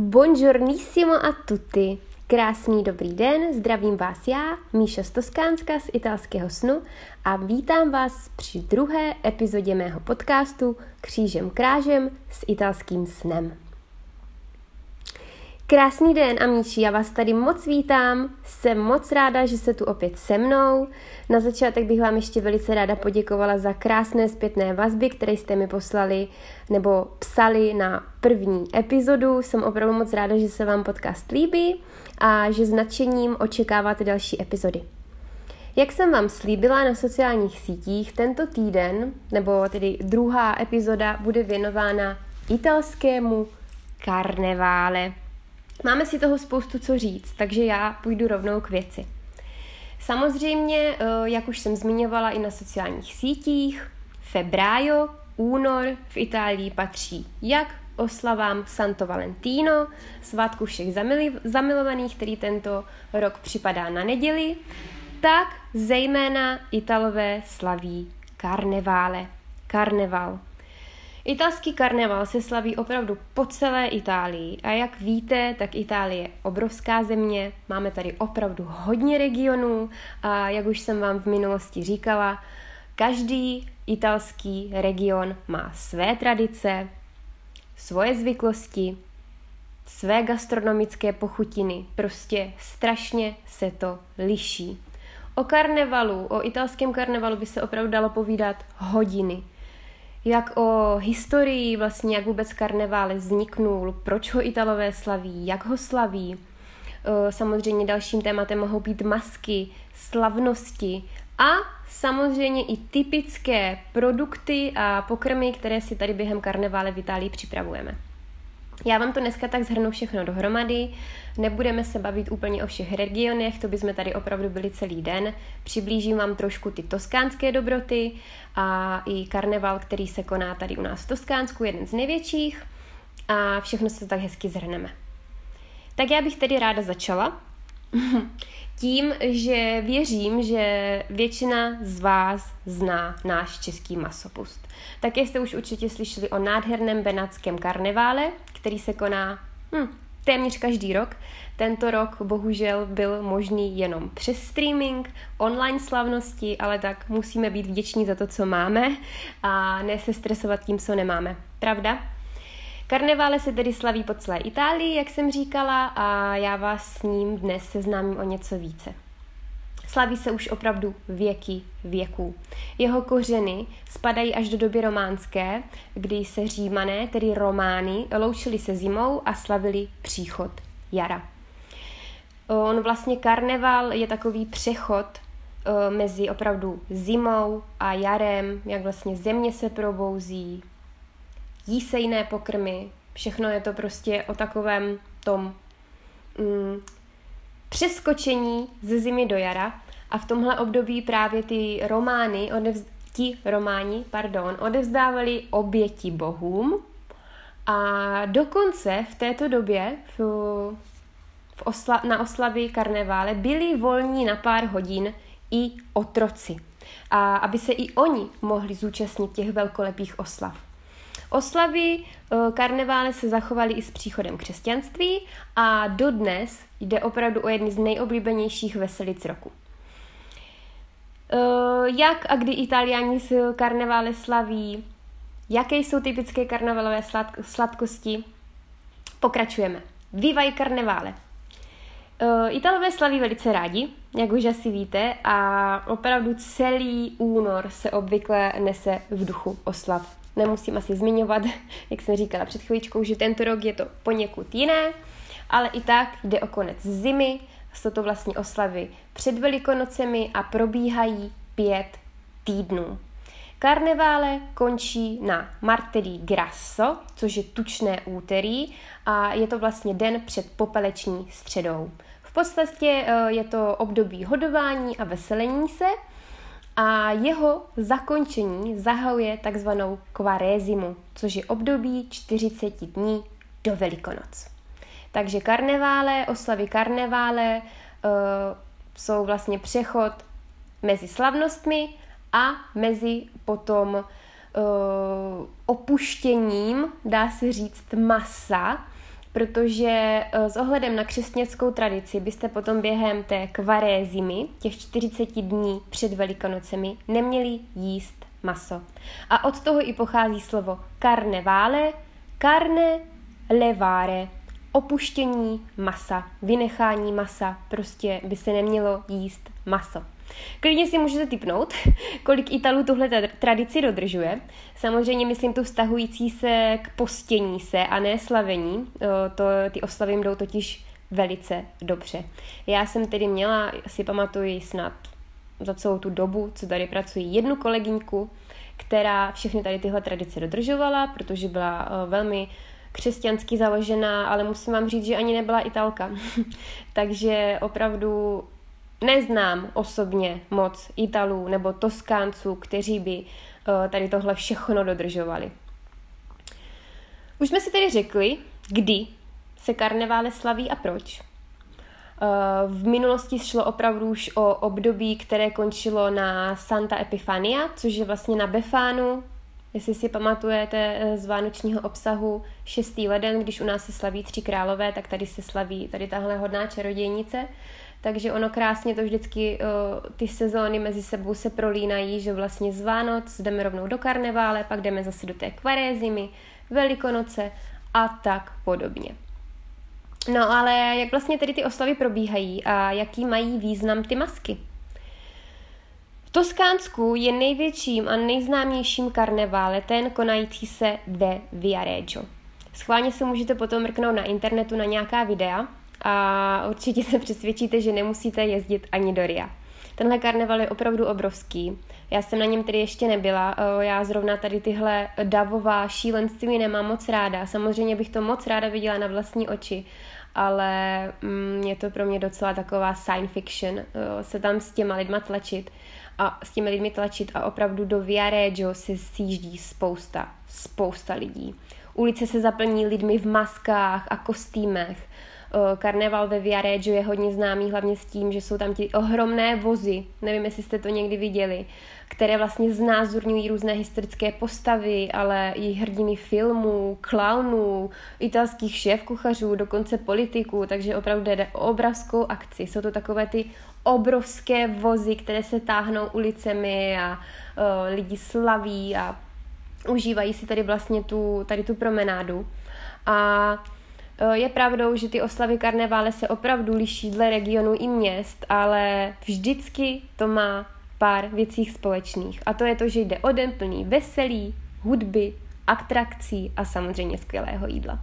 Buongiornissimo a tutti. Krásný dobrý den, zdravím vás já, Míša z Toskánska z italského snu a vítám vás při druhé epizodě mého podcastu Křížem krážem s italským snem. Krásný den, Amíči, já vás tady moc vítám, jsem moc ráda, že jste tu opět se mnou. Na začátek bych vám ještě velice ráda poděkovala za krásné zpětné vazby, které jste mi poslali nebo psali na první epizodu. Jsem opravdu moc ráda, že se vám podcast líbí a že s nadšením očekáváte další epizody. Jak jsem vám slíbila na sociálních sítích, tento týden, nebo tedy druhá epizoda, bude věnována italskému karnevále. Máme si toho spoustu co říct, takže já půjdu rovnou k věci. Samozřejmě, eh, jak už jsem zmiňovala i na sociálních sítích, febrájo, únor v Itálii patří jak oslavám Santo Valentino, svátku všech zamilovaných, který tento rok připadá na neděli, tak zejména Italové slaví karnevále, karneval. Italský karneval se slaví opravdu po celé Itálii a jak víte, tak Itálie je obrovská země, máme tady opravdu hodně regionů a jak už jsem vám v minulosti říkala, každý italský region má své tradice, svoje zvyklosti, své gastronomické pochutiny, prostě strašně se to liší. O karnevalu, o italském karnevalu by se opravdu dalo povídat hodiny jak o historii, vlastně jak vůbec karneval vzniknul, proč ho Italové slaví, jak ho slaví. E, samozřejmě dalším tématem mohou být masky, slavnosti a samozřejmě i typické produkty a pokrmy, které si tady během karnevále v Itálii připravujeme. Já vám to dneska tak zhrnu všechno dohromady, nebudeme se bavit úplně o všech regionech, to bychom tady opravdu byli celý den. Přiblížím vám trošku ty toskánské dobroty a i karneval, který se koná tady u nás v Toskánsku, jeden z největších a všechno se tak hezky zhrneme. Tak já bych tedy ráda začala tím, že věřím, že většina z vás zná náš český masopust. Také jste už určitě slyšeli o nádherném benátském karnevále, který se koná hm, téměř každý rok. Tento rok bohužel byl možný jenom přes streaming, online slavnosti, ale tak musíme být vděční za to, co máme a ne se stresovat tím, co nemáme. Pravda? Karnevále se tedy slaví po celé Itálii, jak jsem říkala, a já vás s ním dnes seznámím o něco více. Slaví se už opravdu věky věků. Jeho kořeny spadají až do doby románské, kdy se římané, tedy romány, loučili se zimou a slavili příchod jara. On vlastně karneval je takový přechod eh, mezi opravdu zimou a jarem, jak vlastně země se probouzí, jí se jiné pokrmy, všechno je to prostě o takovém tom mm, přeskočení ze zimy do jara. A v tomhle období právě ty romány, odevz, ti románi, pardon, odevzdávali oběti bohům. A dokonce v této době v, v osla, na oslavy karnevále byli volní na pár hodin i otroci, a aby se i oni mohli zúčastnit těch velkolepých oslav. Oslavy eh, karnevále se zachovaly i s příchodem křesťanství a dodnes jde opravdu o jedny z nejoblíbenějších veselic roku. Eh, jak a kdy Italiani s karnevále slaví, jaké jsou typické karnevalové sladkosti, pokračujeme. Viva karnevále! Uh, Italové slaví velice rádi, jak už asi víte, a opravdu celý únor se obvykle nese v duchu oslav. Nemusím asi zmiňovat, jak jsem říkala před chvíličkou, že tento rok je to poněkud jiné, ale i tak jde o konec zimy, jsou to vlastně oslavy před Velikonocemi a probíhají pět týdnů. Karnevále končí na Martedì Grasso, což je tučné úterý a je to vlastně den před popeleční středou. V podstatě eh, je to období hodování a veselení se a jeho zakončení zahajuje takzvanou kvarézimu, což je období 40 dní do Velikonoc. Takže karnevále, oslavy karnevále uh, jsou vlastně přechod mezi slavnostmi a mezi potom uh, opuštěním, dá se říct, masa protože s ohledem na křesťanskou tradici byste potom během té kvaré zimy, těch 40 dní před Velikonocemi, neměli jíst maso. A od toho i pochází slovo carnevale, carne levare, opuštění masa, vynechání masa, prostě by se nemělo jíst maso. Klidně si můžete typnout, kolik Italů tuhle tradici dodržuje. Samozřejmě myslím tu vztahující se k postění se a ne slavení. To, ty oslavy jdou totiž velice dobře. Já jsem tedy měla, si pamatuji snad za celou tu dobu, co tady pracuji, jednu kolegyňku, která všechny tady tyhle tradice dodržovala, protože byla velmi křesťansky založená, ale musím vám říct, že ani nebyla Italka. Takže opravdu neznám osobně moc Italů nebo Toskánců, kteří by uh, tady tohle všechno dodržovali. Už jsme si tedy řekli, kdy se karnevále slaví a proč. Eh, v minulosti šlo opravdu už o období, které končilo na Santa Epifania, což je vlastně na Befánu, Jestli si pamatujete eh, z vánočního obsahu 6. leden, když u nás se slaví tři králové, tak tady se slaví tady tahle hodná čarodějnice. Takže ono krásně to vždycky, uh, ty sezóny mezi sebou se prolínají, že vlastně z Vánoc jdeme rovnou do karnevále, pak jdeme zase do té kvaré zimy, Velikonoce a tak podobně. No ale jak vlastně tedy ty oslavy probíhají a jaký mají význam ty masky? V Toskánsku je největším a nejznámějším karnevále ten konající se ve Viareggio. Schválně se můžete potom mrknout na internetu na nějaká videa a určitě se přesvědčíte, že nemusíte jezdit ani do Ria. Tenhle karneval je opravdu obrovský. Já jsem na něm tedy ještě nebyla. Já zrovna tady tyhle davová šílenství nemám moc ráda. Samozřejmě bych to moc ráda viděla na vlastní oči, ale mm, je to pro mě docela taková science fiction, se tam s těma lidma tlačit a s těmi lidmi tlačit a opravdu do Viareggio se sjíždí spousta, spousta lidí. Ulice se zaplní lidmi v maskách a kostýmech. Karneval ve Viareggio je hodně známý hlavně s tím, že jsou tam ti ohromné vozy, nevím, jestli jste to někdy viděli, které vlastně znázorňují různé historické postavy, ale i hrdiny filmů, klaunů, italských šéfkuchařů, dokonce politiků, takže opravdu jde o obrovskou akci. Jsou to takové ty obrovské vozy, které se táhnou ulicemi a uh, lidi slaví a užívají si tady vlastně tu, tady tu promenádu. A je pravdou, že ty oslavy karnevále se opravdu liší dle regionu i měst, ale vždycky to má pár věcí společných. A to je to, že jde o den plný veselí, hudby, atrakcí a samozřejmě skvělého jídla.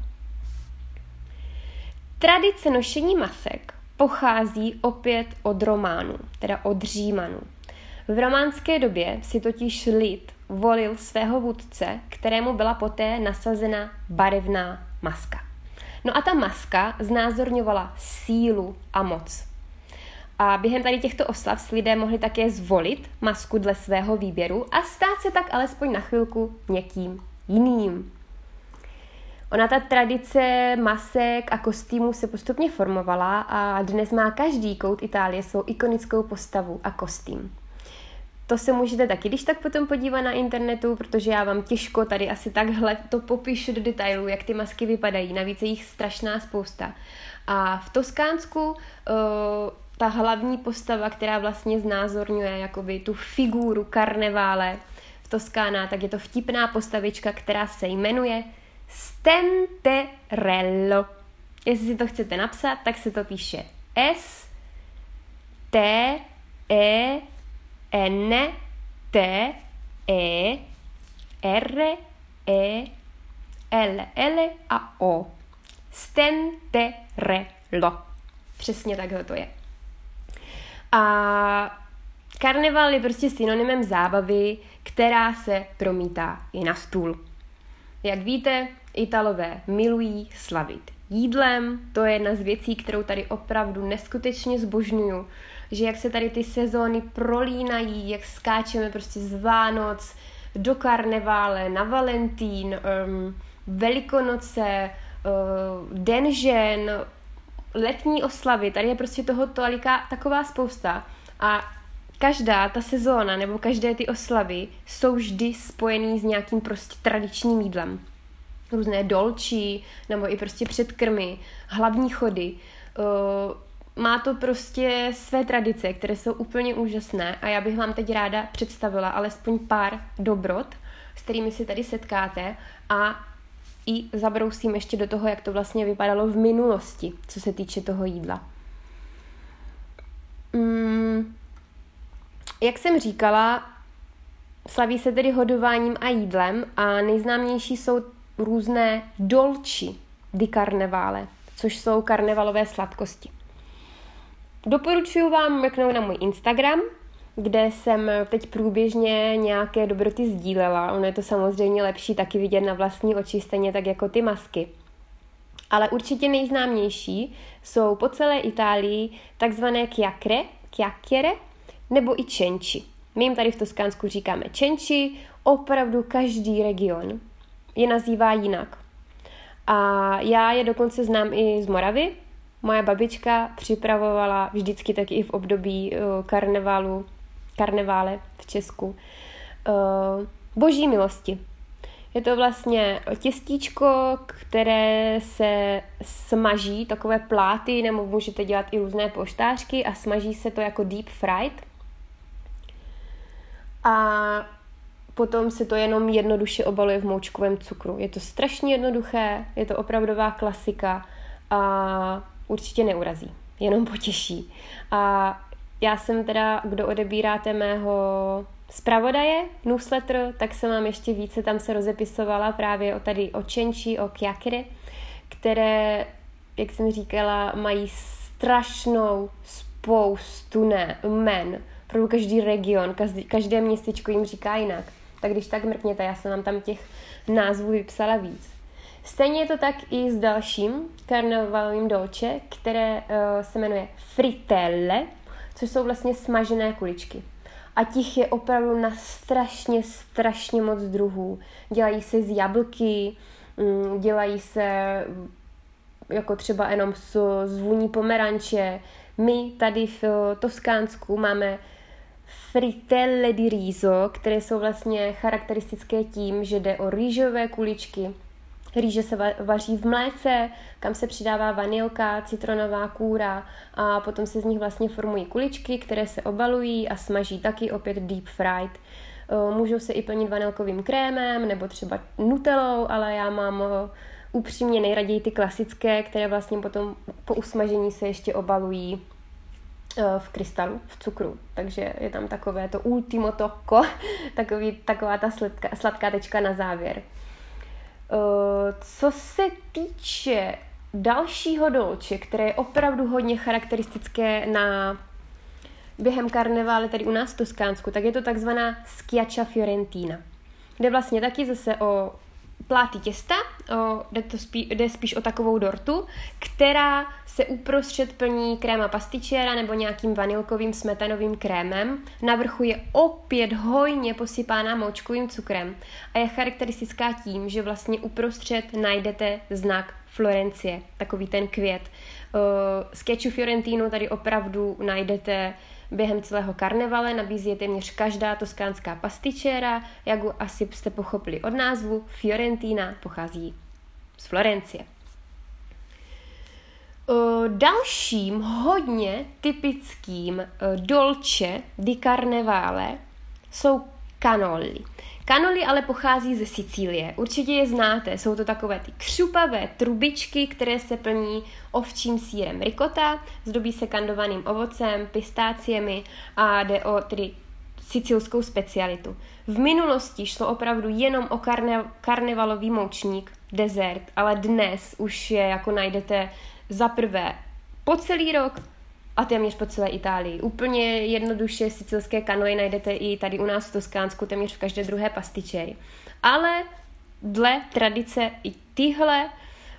Tradice nošení masek pochází opět od Románů, teda od Římanů. V románské době si totiž lid volil svého vůdce, kterému byla poté nasazena barevná maska. No a ta maska znázorňovala sílu a moc. A během tady těchto oslav si lidé mohli také zvolit masku dle svého výběru a stát se tak alespoň na chvilku někým jiným. Ona ta tradice masek a kostýmů se postupně formovala a dnes má každý kout Itálie svou ikonickou postavu a kostým. To se můžete taky když tak potom podívat na internetu, protože já vám těžko tady asi takhle to popíšu do detailů, jak ty masky vypadají. Navíc je jich strašná spousta. A v Toskánsku uh, ta hlavní postava, která vlastně znázorňuje jakoby tu figuru karnevále v Toskána, tak je to vtipná postavička, která se jmenuje Stenterello. Jestli si to chcete napsat, tak se to píše S T E N T E R E L L a O. Stenterello. Přesně takhle to je. A karneval je prostě synonymem zábavy, která se promítá i na stůl. Jak víte, Italové milují slavit jídlem, to je jedna z věcí, kterou tady opravdu neskutečně zbožňuju, že jak se tady ty sezóny prolínají, jak skáčeme prostě z Vánoc do karnevále, na Valentín, um, Velikonoce, uh, Den žen, letní oslavy, tady je prostě toho tolika, taková spousta a každá ta sezóna nebo každé ty oslavy jsou vždy spojený s nějakým prostě tradičním jídlem. různé dolčí, nebo i prostě předkrmy, hlavní chody. Uh, má to prostě své tradice, které jsou úplně úžasné a já bych vám teď ráda představila alespoň pár dobrot, s kterými si tady setkáte a i zabrousím ještě do toho, jak to vlastně vypadalo v minulosti, co se týče toho jídla. Mm, jak jsem říkala, slaví se tedy hodováním a jídlem a nejznámější jsou různé dolči di karnevále, což jsou karnevalové sladkosti. Doporučuji vám mrknout na můj Instagram, kde jsem teď průběžně nějaké dobroty sdílela. Ono je to samozřejmě lepší taky vidět na vlastní oči, stejně tak jako ty masky. Ale určitě nejznámější jsou po celé Itálii takzvané chiacchiere, chiacchiere nebo i čenči. My jim tady v Toskánsku říkáme čenči, opravdu každý region je nazývá jinak. A já je dokonce znám i z Moravy. Moje babička připravovala vždycky taky i v období uh, karnevalu, karnevále v Česku uh, boží milosti. Je to vlastně těstíčko, které se smaží, takové pláty, nebo můžete dělat i různé poštářky a smaží se to jako deep fried. A potom se to jenom jednoduše obaluje v moučkovém cukru. Je to strašně jednoduché, je to opravdová klasika a určitě neurazí, jenom potěší. A já jsem teda, kdo odebíráte mého zpravodaje, newsletter, tak se mám ještě více, tam se rozepisovala právě o tady o čenči, o kjakire, které, jak jsem říkala, mají strašnou spoustu ne, men. Pro každý region, každý, každé městečko jim říká jinak. Tak když tak mrkněte, já jsem vám tam těch názvů vypsala víc. Stejně je to tak i s dalším karnevalovým dolče, které uh, se jmenuje fritelle, což jsou vlastně smažené kuličky. A těch je opravdu na strašně, strašně moc druhů. Dělají se z jablky, mm, dělají se jako třeba jenom z, z vůní pomeranče. My tady v Toskánsku máme fritelle di riso, které jsou vlastně charakteristické tím, že jde o rýžové kuličky, Rýže se vaří v mléce, kam se přidává vanilka, citronová kůra a potom se z nich vlastně formují kuličky, které se obalují a smaží taky opět deep fried. Eh, můžou se i plnit vanilkovým krémem nebo třeba nutelou, ale já mám eh, upřímně nejraději ty klasické, které vlastně potom po usmažení se ještě obalují eh, v krystalu, v cukru. Takže je tam takové to ultimo toko, takový, taková ta sladká, sladká tečka na závěr. Eh, co se týče dalšího dolče, které je opravdu hodně charakteristické na během karnevále tady u nás v Toskánsku, tak je to takzvaná Schiaccia Fiorentina, kde vlastně taky zase o pláty těsta, o, jde, to spí, jde spíš o takovou dortu, která se uprostřed plní kréma pastičera nebo nějakým vanilkovým smetanovým krémem. Na vrchu je opět hojně posypána moučkovým cukrem a je charakteristická tím, že vlastně uprostřed najdete znak Florencie, takový ten květ. Z Sketchu Fiorentino tady opravdu najdete Během celého karnevale nabízí je téměř každá toskánská pastičera, jak asi jste pochopili od názvu, Fiorentina pochází z Florencie. Dalším hodně typickým dolce di carnevale jsou kanoli. Kanoli ale pochází ze Sicílie. Určitě je znáte. Jsou to takové ty křupavé trubičky, které se plní ovčím sírem rikota, zdobí se kandovaným ovocem, pistáciemi a jde o tedy sicilskou specialitu. V minulosti šlo opravdu jenom o karne, karnevalový moučník, dezert, ale dnes už je jako najdete za prvé po celý rok, a téměř po celé Itálii. Úplně jednoduše sicilské kanoje najdete i tady u nás v Toskánsku, téměř v každé druhé pastičeji. Ale dle tradice i tyhle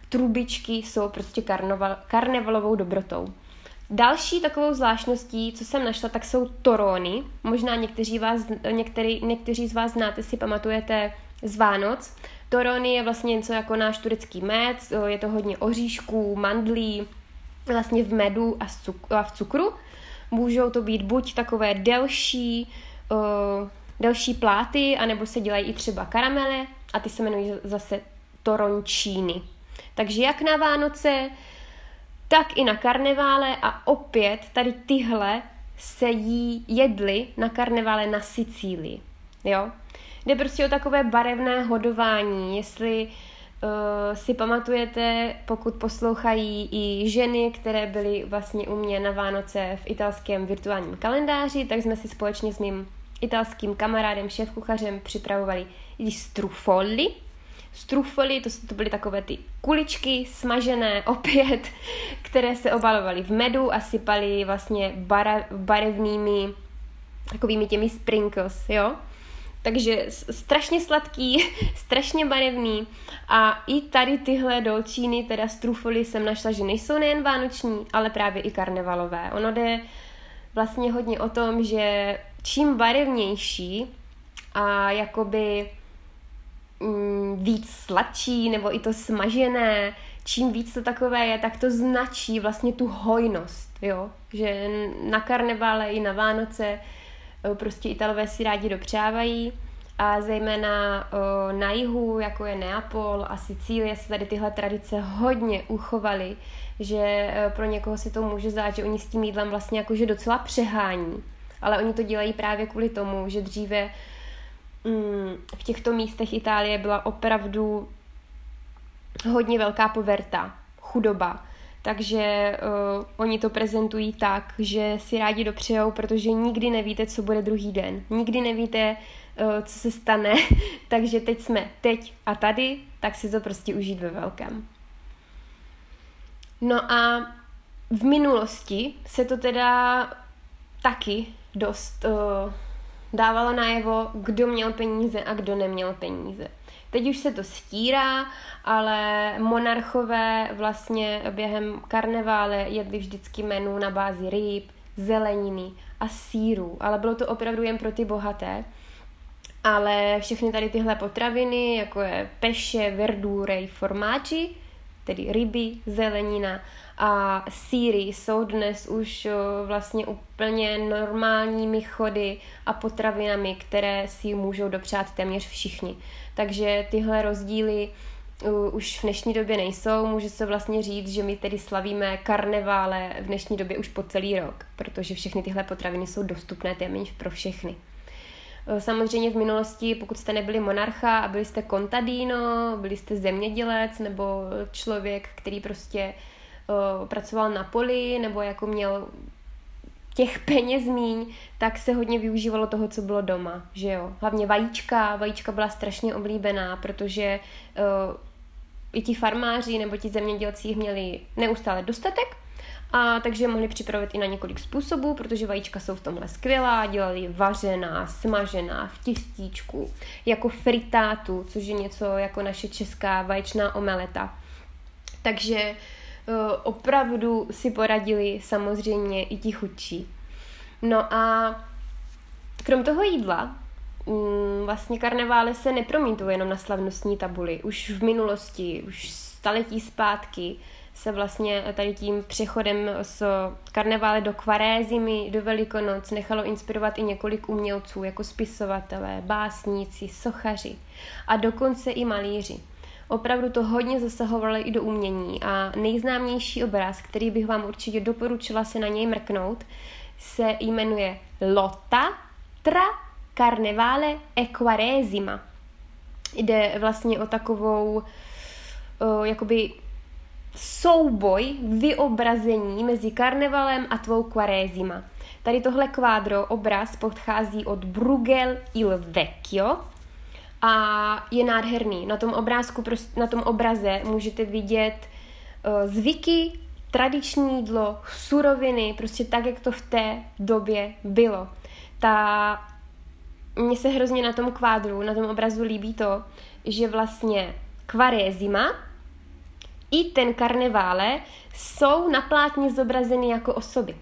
trubičky jsou prostě karneval, karnevalovou dobrotou. Další takovou zvláštností, co jsem našla, tak jsou torony. Možná někteří, vás, některý, někteří z vás znáte, si pamatujete z Vánoc. Torony je vlastně něco jako náš turecký med, je to hodně oříšků, mandlí, vlastně v medu a, a v cukru. Můžou to být buď takové delší, uh, delší pláty, anebo se dělají i třeba karamele a ty se jmenují zase toroncíny. Takže jak na Vánoce, tak i na karnevále a opět tady tyhle se jí jedly na karnevále na Sicílii. Jo? Jde prostě o takové barevné hodování, jestli uh, si pamatujete, pokud poslouchají i ženy, které byly vlastně u mě na Vánoce v italském virtuálním kalendáři, tak jsme si společně s mým italským kamarádem, šéf-kuchařem připravovali i strufoli. Strufoli, to, to byly takové ty kuličky smažené opět, které se obalovaly v medu a sypaly vlastně bara, barevnými takovými těmi sprinkles, jo. Takže strašně sladký, strašně barevný a i tady tyhle dolčíny, teda strufoli jsem našla, že nejsou nejen vánoční, ale právě i karnevalové. Ono jde vlastně hodně o tom, že čím barevnější a jakoby mm, víc sladší nebo i to smažené, čím víc to takové je, tak to značí vlastně tu hojnost, jo? Že na karnevále i na Vánoce prostě Italové si rádi dopřávají a zejména o, na jihu, jako je Neapol a Sicílie, se tady tyhle tradice hodně uchovaly, že e, pro někoho si to může zdát, že oni s tím jídlem vlastně jakože docela přehání. Ale oni to dělají právě kvůli tomu, že dříve mm, v těchto místech Itálie byla opravdu hodně velká poverta, chudoba. Takže uh, oni to prezentují tak, že si rádi dopřejou, protože nikdy nevíte, co bude druhý den. Nikdy nevíte, uh, co se stane, takže teď jsme teď a tady, tak si to prostě užít ve velkém. No a v minulosti se to teda taky dost uh, dávalo najevo, kdo měl peníze a kdo neměl peníze. Teď už se to stírá, ale monarchové vlastně během karnevále jedli vždycky menu na bázi ryb, zeleniny a síru, ale bylo to opravdu jen pro ty bohaté. Ale všechny tady tyhle potraviny, jako je peše, verdury, formáči, tedy ryby, zelenina a síry jsou dnes už vlastně úplně normálními chody a potravinami, které si můžou dopřát téměř všichni. Takže tyhle rozdíly už v dnešní době nejsou. Může se vlastně říct, že my tedy slavíme karnevále v dnešní době už po celý rok, protože všechny tyhle potraviny jsou dostupné téměř pro všechny. Samozřejmě v minulosti, pokud jste nebyli monarcha a byli jste contadino, byli jste zemědělec nebo člověk, který prostě uh, pracoval na poli nebo jako měl těch peněz míň, tak se hodně využívalo toho, co bylo doma, že jo. Hlavně vajíčka, vajíčka byla strašně oblíbená, protože uh, i ti farmáři nebo ti zemědělci jich měli neustále dostatek, a takže mohli připravit i na několik způsobů, protože vajíčka jsou v tomhle skvělá, dělali vařená, smažená, v tistíčku, jako fritátu, což je něco jako naše česká vaječná omeleta. Takže Eh, opravdu si poradili samozřejmě i ti chudší. No a krom toho jídla, mm, vlastně karnevály se nepromítují jenom na slavnostní tabuli. Už v minulosti, už staletí zpátky se vlastně tady tím přechodem z karnevále do kvarézimy, do velikonoc nechalo inspirovat i několik umělců, jako spisovatelé, básníci, sochaři a dokonce i malíři. Opravdu to hodně zasahovalo i do umění a nejznámější obraz, který bych vám určitě doporučila se na něj mrknout, se jmenuje Lotta tra Carnevale e Quaresima. Jde vlastně o takovou o, jakoby souboj, vyobrazení mezi karnevalem a tvou Quaresima. Tady tohle kvádro, obraz, pochází od Bruegel il Vecchio, a je nádherný. Na tom obrázku, na tom obraze můžete vidět uh, zvyky, tradiční jídlo, suroviny, prostě tak, jak to v té době bylo. Ta, mně se hrozně na tom kvádru, na tom obrazu líbí to, že vlastně kvarézima i ten karnevále jsou na plátně zobrazeny jako osoby.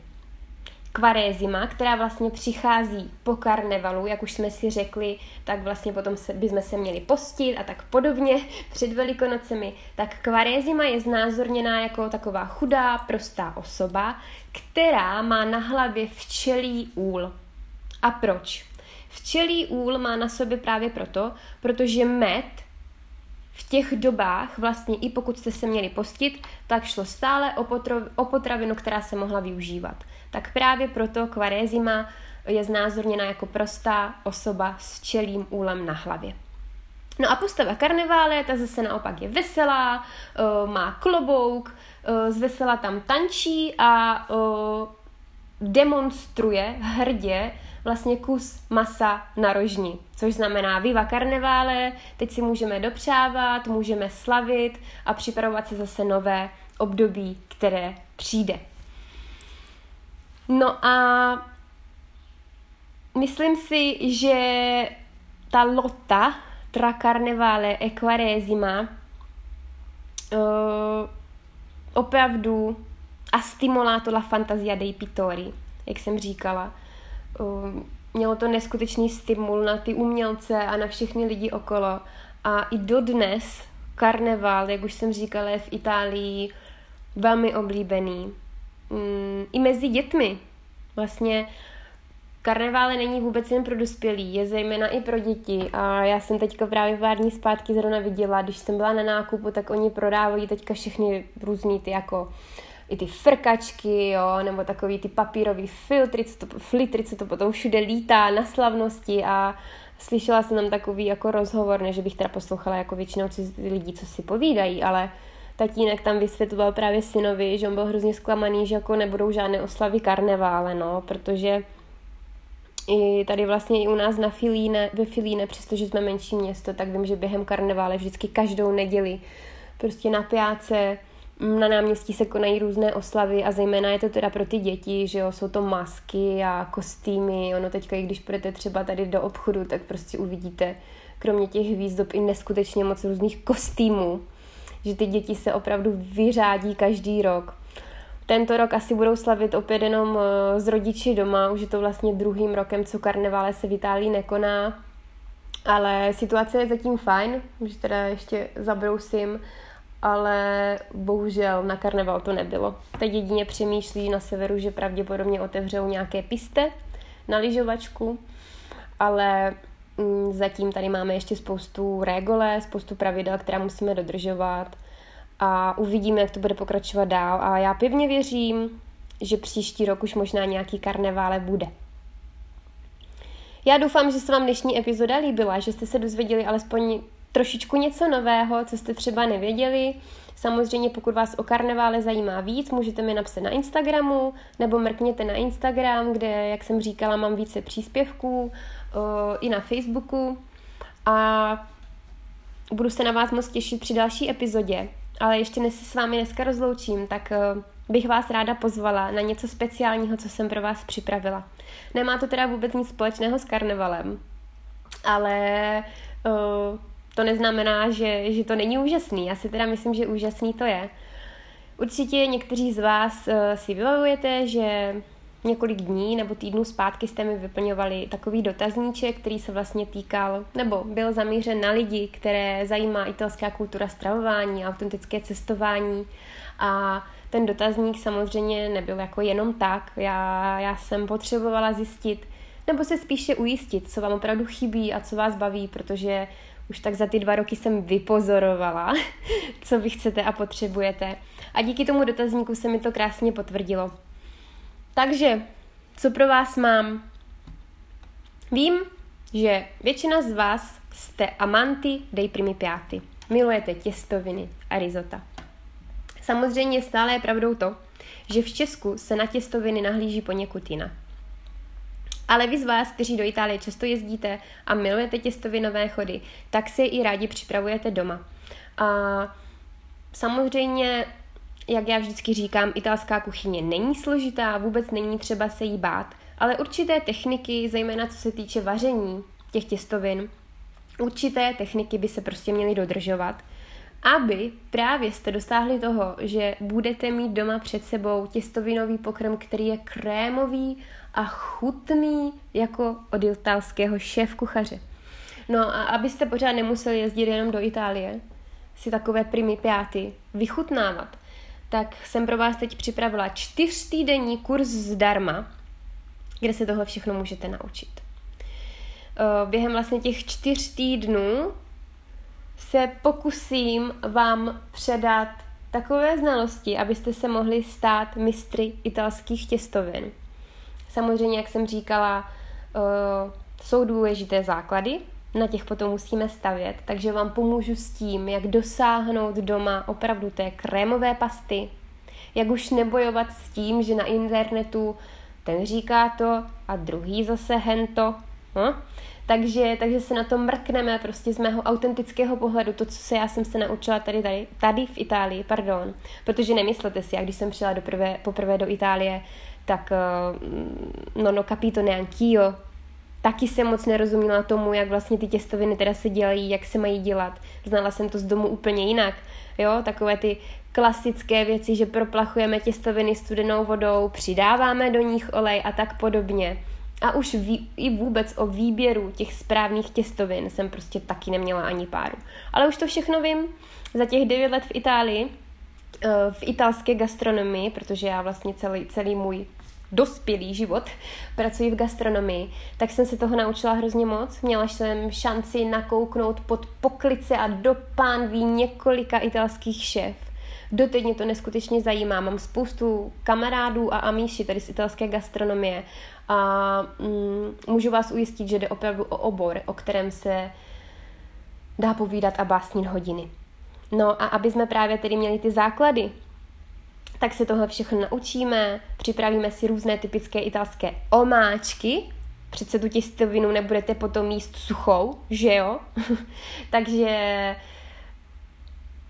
Kvarézima, která vlastně přichází po karnevalu, jak už jsme si řekli, tak vlastně potom se, bychom se měli postit a tak podobně před velikonocemi, tak Kvarézima je znázorněná jako taková chudá, prostá osoba, která má na hlavě včelí úl. A proč? Včelí úl má na sobě právě proto, protože med v těch dobách, vlastně i pokud jste se měli postit, tak šlo stále o, potro, o potravinu, která se mohla využívat. Tak právě proto kvarézima je znázorněna jako prostá osoba s čelým úlem na hlavě. No a postava karnevále, ta zase naopak je veselá, uh, má klobouk, uh, z vesela tam tančí a uh, demonstruje hrdě vlastně kus masa na rožni, což znamená viva karnevále, teď si můžeme dopřávat, můžeme slavit a připravovat se zase nové období, které přijde. No a myslím si, že ta lota tra carnevale e quaresima uh, opravdu a stimolato la fantasia dei pittori, jak jsem říkala. Uh, mělo to neskutečný stimul na ty umělce a na všechny lidi okolo. A i dodnes karneval, jak už jsem říkala, je v Itálii velmi oblíbený. Um, I mezi dětmi. Vlastně Karnevále není vůbec jen pro dospělí, je zejména i pro děti a já jsem teďka právě pár dní zpátky zrovna viděla, když jsem byla na nákupu, tak oni prodávají teďka všechny různý ty jako i ty frkačky, jo, nebo takový ty papírový filtry, co to, flitry, co to potom všude lítá na slavnosti a slyšela jsem tam takový jako rozhovor, ne, že bych teda poslouchala jako většinou lidí, co si povídají, ale tatínek tam vysvětloval právě synovi, že on byl hrozně zklamaný, že jako nebudou žádné oslavy karnevále, no, protože i tady vlastně i u nás na Filíne, ve Filíne, přestože jsme menší město, tak vím, že během karnevále vždycky každou neděli prostě na piáce, na náměstí se konají různé oslavy a zejména je to teda pro ty děti, že jo, jsou to masky a kostýmy, ono teďka, i když půjdete třeba tady do obchodu, tak prostě uvidíte kromě těch výzdob i neskutečně moc různých kostýmů, že ty děti se opravdu vyřádí každý rok. Tento rok asi budou slavit opět jenom eh, z rodiči doma, už je to vlastně druhým rokem, co karnevále se v Itálii nekoná, ale situace je zatím fajn, že teda ještě zabrousím, ale bohužel na karneval to nebylo. Teď jedině přemýšlí na severu, že pravděpodobně otevřou nějaké piste na lyžovačku, ale mm, zatím tady máme ještě spoustu regole, spoustu pravidel, která musíme dodržovat a uvidíme, jak to bude pokračovat dál. A já pevně věřím, že příští rok už možná nějaký karnevále bude. Já doufám, že se vám dnešní epizoda líbila, že jste se dozvěděli alespoň trošičku něco nového, co jste třeba nevěděli. Samozřejmě, pokud vás o karnevále zajímá víc, můžete mi napsat na Instagramu, nebo mrkněte na Instagram, kde, jak jsem říkala, mám více příspěvků, i na Facebooku. A budu se na vás moc těšit při další epizodě. Ale ještě než se s vámi dneska rozloučím, tak bych vás ráda pozvala na něco speciálního, co jsem pro vás připravila. Nemá to teda vůbec nic společného s karnevalem, ale uh, to neznamená, že, že to není úžasný. Já si teda myslím, že úžasný to je. Určitě někteří z vás uh, si vybavujete, že několik dní nebo týdnů zpátky jste mi vyplňovali takový dotazníček, který se vlastně týkal, nebo byl zamířen na lidi, které zajímá italská kultura stravování, autentické cestování a ten dotazník samozřejmě nebyl jako jenom tak. Já, já jsem potřebovala zjistit, nebo se spíše ujistit, co vám opravdu chybí a co vás baví, protože už tak za ty dva roky jsem vypozorovala, co vy chcete a potřebujete. A díky tomu dotazníku se mi to krásně potvrdilo. Takže, co pro vás mám? Vím, že většina z vás jste amanti dei primi piatti. Milujete těstoviny a risota. Samozřejmě stále je pravdou to, že v Česku se na těstoviny nahlíží poněkud jinak. Ale vy z vás, kteří do Itálie často jezdíte a milujete těstovinové chody, tak si i rádi připravujete doma. A samozřejmě jak já vždycky říkám, italská kuchyně není složitá, vůbec není třeba se jí bát, ale určité techniky, zejména co se týče vaření těch těstovin, určité techniky by se prostě měly dodržovat, aby právě jste dosáhli toho, že budete mít doma před sebou těstovinový pokrm, který je krémový a chutný jako od italského šéf kuchaře. No a abyste pořád nemuseli jezdit jenom do Itálie, si takové primi piaty vychutnávat, tak jsem pro vás teď připravila čtyřtýdenní kurz zdarma, kde se tohle všechno můžete naučit. Během vlastně těch čtyř týdnů se pokusím vám předat takové znalosti, abyste se mohli stát mistry italských těstovin. Samozřejmě, jak jsem říkala, uh, jsou důležité základy, na těch potom musíme stavět, takže vám pomůžu s tím, jak dosáhnout doma opravdu té krémové pasty, jak už nebojovat s tím, že na internetu ten říká to a druhý zase hento. No? Takže, takže se na to mrkneme prostě z mého autentického pohledu, to, co se já jsem se naučila tady, tady, tady v Itálii, pardon. Protože nemyslete si, jak když jsem přijela doprve, poprvé do Itálie, tak uh, no no capito neanch'io, taky jsem moc nerozuměla tomu, jak vlastně ty těstoviny teda se dělají, jak se mají dělat. Znala jsem to z domu úplně jinak. Jo, takové ty klasické věci, že proplachujeme těstoviny studenou vodou, přidáváme do nich olej a tak podobně. A už ví, i vůbec o výběru těch správných těstovin jsem prostě taky neměla ani páru. Ale už to všechno vím. Za těch devět let v Itálii, eh, v italské gastronomii, protože já vlastně celý, celý můj dospělý život, pracuji v gastronomii, tak jsem se toho naučila hrozně moc. Měla jsem šanci nakouknout pod poklice a do pánví několika italských šéf. Doteď mě to neskutečně zajímá. Mám spoustu kamarádů a amíši tady z italské gastronomie a mm, můžu vás ujistit, že jde opravdu o obor, o kterém se dá povídat a básnit hodiny. No a aby jsme právě tedy měli ty základy, tak se tohle všechno naučíme, připravíme si různé typické italské omáčky, přece tu těstovinu nebudete potom jíst suchou, že jo? Takže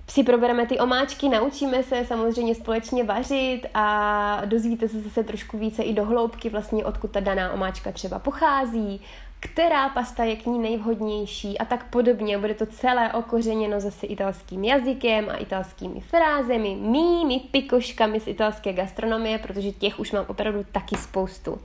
si probereme ty omáčky, naučíme se samozřejmě společně vařit a dozvíte se zase trošku více i do hloubky vlastně, odkud ta daná omáčka třeba pochází, která pasta je k ní nejvhodnější a tak podobně. Bude to celé okořeněno zase italským jazykem a italskými frázemi, mými pikoškami z italské gastronomie, protože těch už mám opravdu taky spoustu.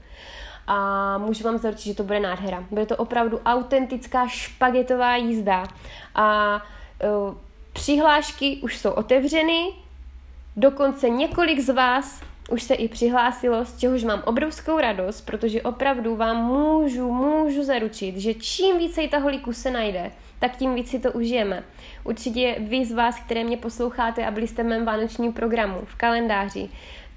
A můžu vám zaručit, že to bude nádhera. Bude to opravdu autentická špagetová jízda. A uh, přihlášky už jsou otevřeny, dokonce několik z vás už se i přihlásilo, z čehož mám obrovskou radost, protože opravdu vám můžu, můžu zaručit, že čím více taholíků se najde, tak tím víc si to užijeme. Určitě vy z vás, které mě posloucháte a byli jste v mém vánočním programu, v kalendáři,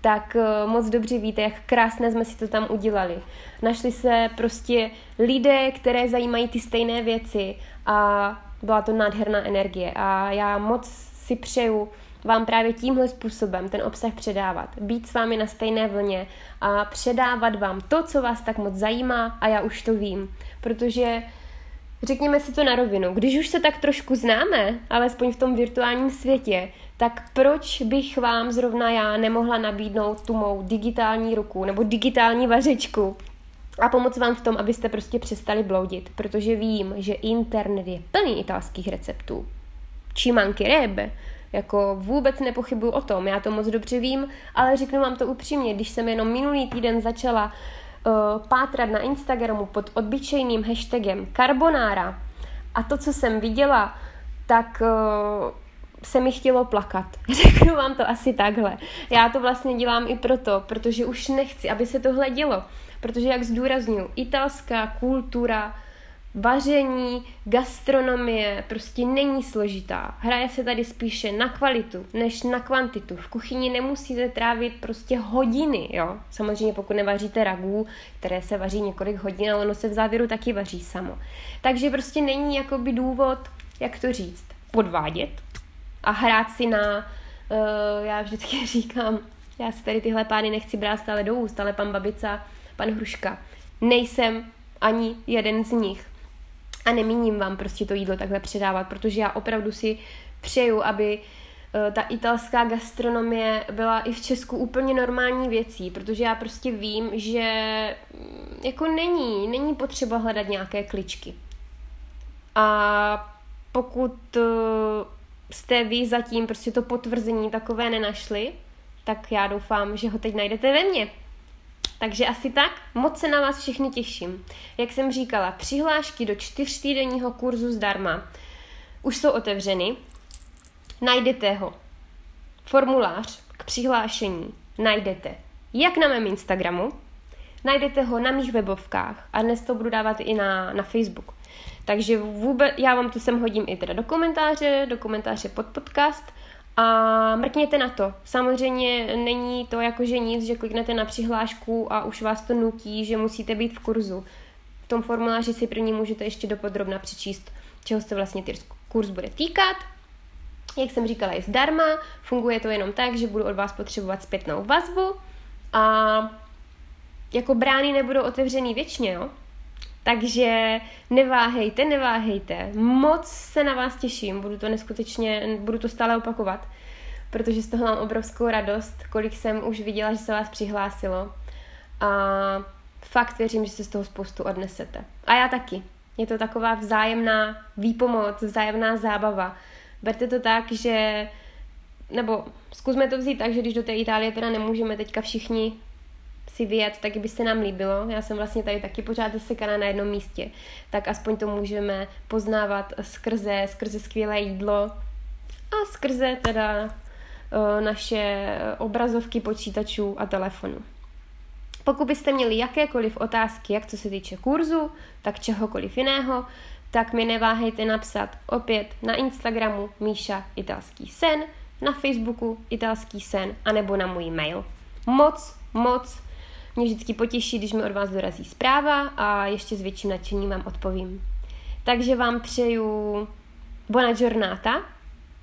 tak uh, moc dobře víte, jak krásné jsme si to tam udělali. Našli se prostě lidé, které zajímají ty stejné věci a byla to nádherná energie a já moc si přeju, vám právě tímhle způsobem ten obsah předávat, být s vámi na stejné vlně a předávat vám to, co vás tak moc zajímá a já už to vím, protože řekněme si to na rovinu, když už se tak trošku známe, alespoň v tom virtuálním světě, tak proč bych vám zrovna já nemohla nabídnout tu mou digitální ruku nebo digitální vařečku a pomoct vám v tom, abyste prostě přestali bloudit, protože vím, že internet je plný italských receptů. Ci mancherebbe, jako vůbec nepochybuju o tom, já to moc dobře vím, ale řeknu vám to upřímně, když jsem jenom minulý týden začala uh, pátrat na Instagramu pod obyčejným hashtagem carbonara a to, co jsem viděla, tak uh, se mi chtělo plakat. Řeknu vám to asi takhle. Já to vlastně dělám i proto, protože už nechci, aby se tohle dělo. Protože, jak zdůraznuju, italská kultura vaření, gastronomie prostě není složitá. Hraje se tady spíše na kvalitu, než na kvantitu. V kuchyni nemusíte trávit prostě hodiny, jo. Samozřejmě pokud nevaříte ragů, které se vaří několik hodin, ale ono se v závěru taky vaří samo. Takže prostě není jakoby důvod, jak to říct, podvádět a hrát si na, uh, já vždycky říkám, já si tady tyhle pány nechci brát stále do úst, ale pan Babica, pan Hruška, nejsem ani jeden z nich a nemíním vám prostě to jídlo takhle předávat, protože já opravdu si přeju, aby eh, ta italská gastronomie byla i v Česku úplně normální věcí, protože já prostě vím, že mm, jako není, není potřeba hledat nějaké kličky. A pokud eh, jste vy zatím prostě to potvrzení takové nenašli, tak já doufám, že ho teď najdete ve mně. Takže asi tak, moc se na vás všechny těším. Jak jsem říkala, přihlášky do čtyřtýdenního kurzu zdarma už jsou otevřeny. Najdete ho. Formulář k přihlášení najdete jak na mém Instagramu, najdete ho na mých webovkách a dnes to budu dávat i na, na Facebook. Takže vůbec, já vám to sem hodím i teda do komentáře, do komentáře pod podcast a mrkněte na to. Samozřejmě není to jakože nic, že kliknete na přihlášku a už vás to nutí, že musíte být v kurzu. V tom formuláři si první můžete ještě dopodrobna přečíst, čeho se vlastně ty kurz bude týkat. Jak jsem říkala, je zdarma, funguje to jenom tak, že budu od vás potřebovat zpětnou vazbu a jako brány nebudou otevřený věčně, jo? Takže neváhejte, neváhejte. Moc se na vás těším, budu to neskutečně, budu to stále opakovat, protože z toho mám obrovskou radost, kolik jsem už viděla, že se vás přihlásilo. A fakt věřím, že se z toho spoustu odnesete. A já taky. Je to taková vzájemná výpomoc, vzájemná zábava. Berte to tak, že nebo zkusme to vzít tak, že když do té Itálie teda nemůžeme teďka všichni si vyjet, tak by se nám líbilo. Já jsem vlastně tady taky pořád zasekaná na jednom místě. Tak aspoň to můžeme poznávat skrze, skrze skvělé jídlo a skrze teda uh, naše obrazovky počítačů a telefonů. Pokud byste měli jakékoliv otázky, jak co se týče kurzu, tak čehokoliv jiného, tak mi neváhejte napsat opět na Instagramu Míša Italský sen, na Facebooku Italský sen, anebo na můj mail. Moc, moc mě vždycky potěší, když mi od vás dorazí zpráva a ještě s větším nadšením vám odpovím. Takže vám přeju bona giornata.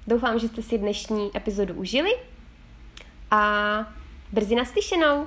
Doufám, že jste si dnešní epizodu užili a brzy naslyšenou.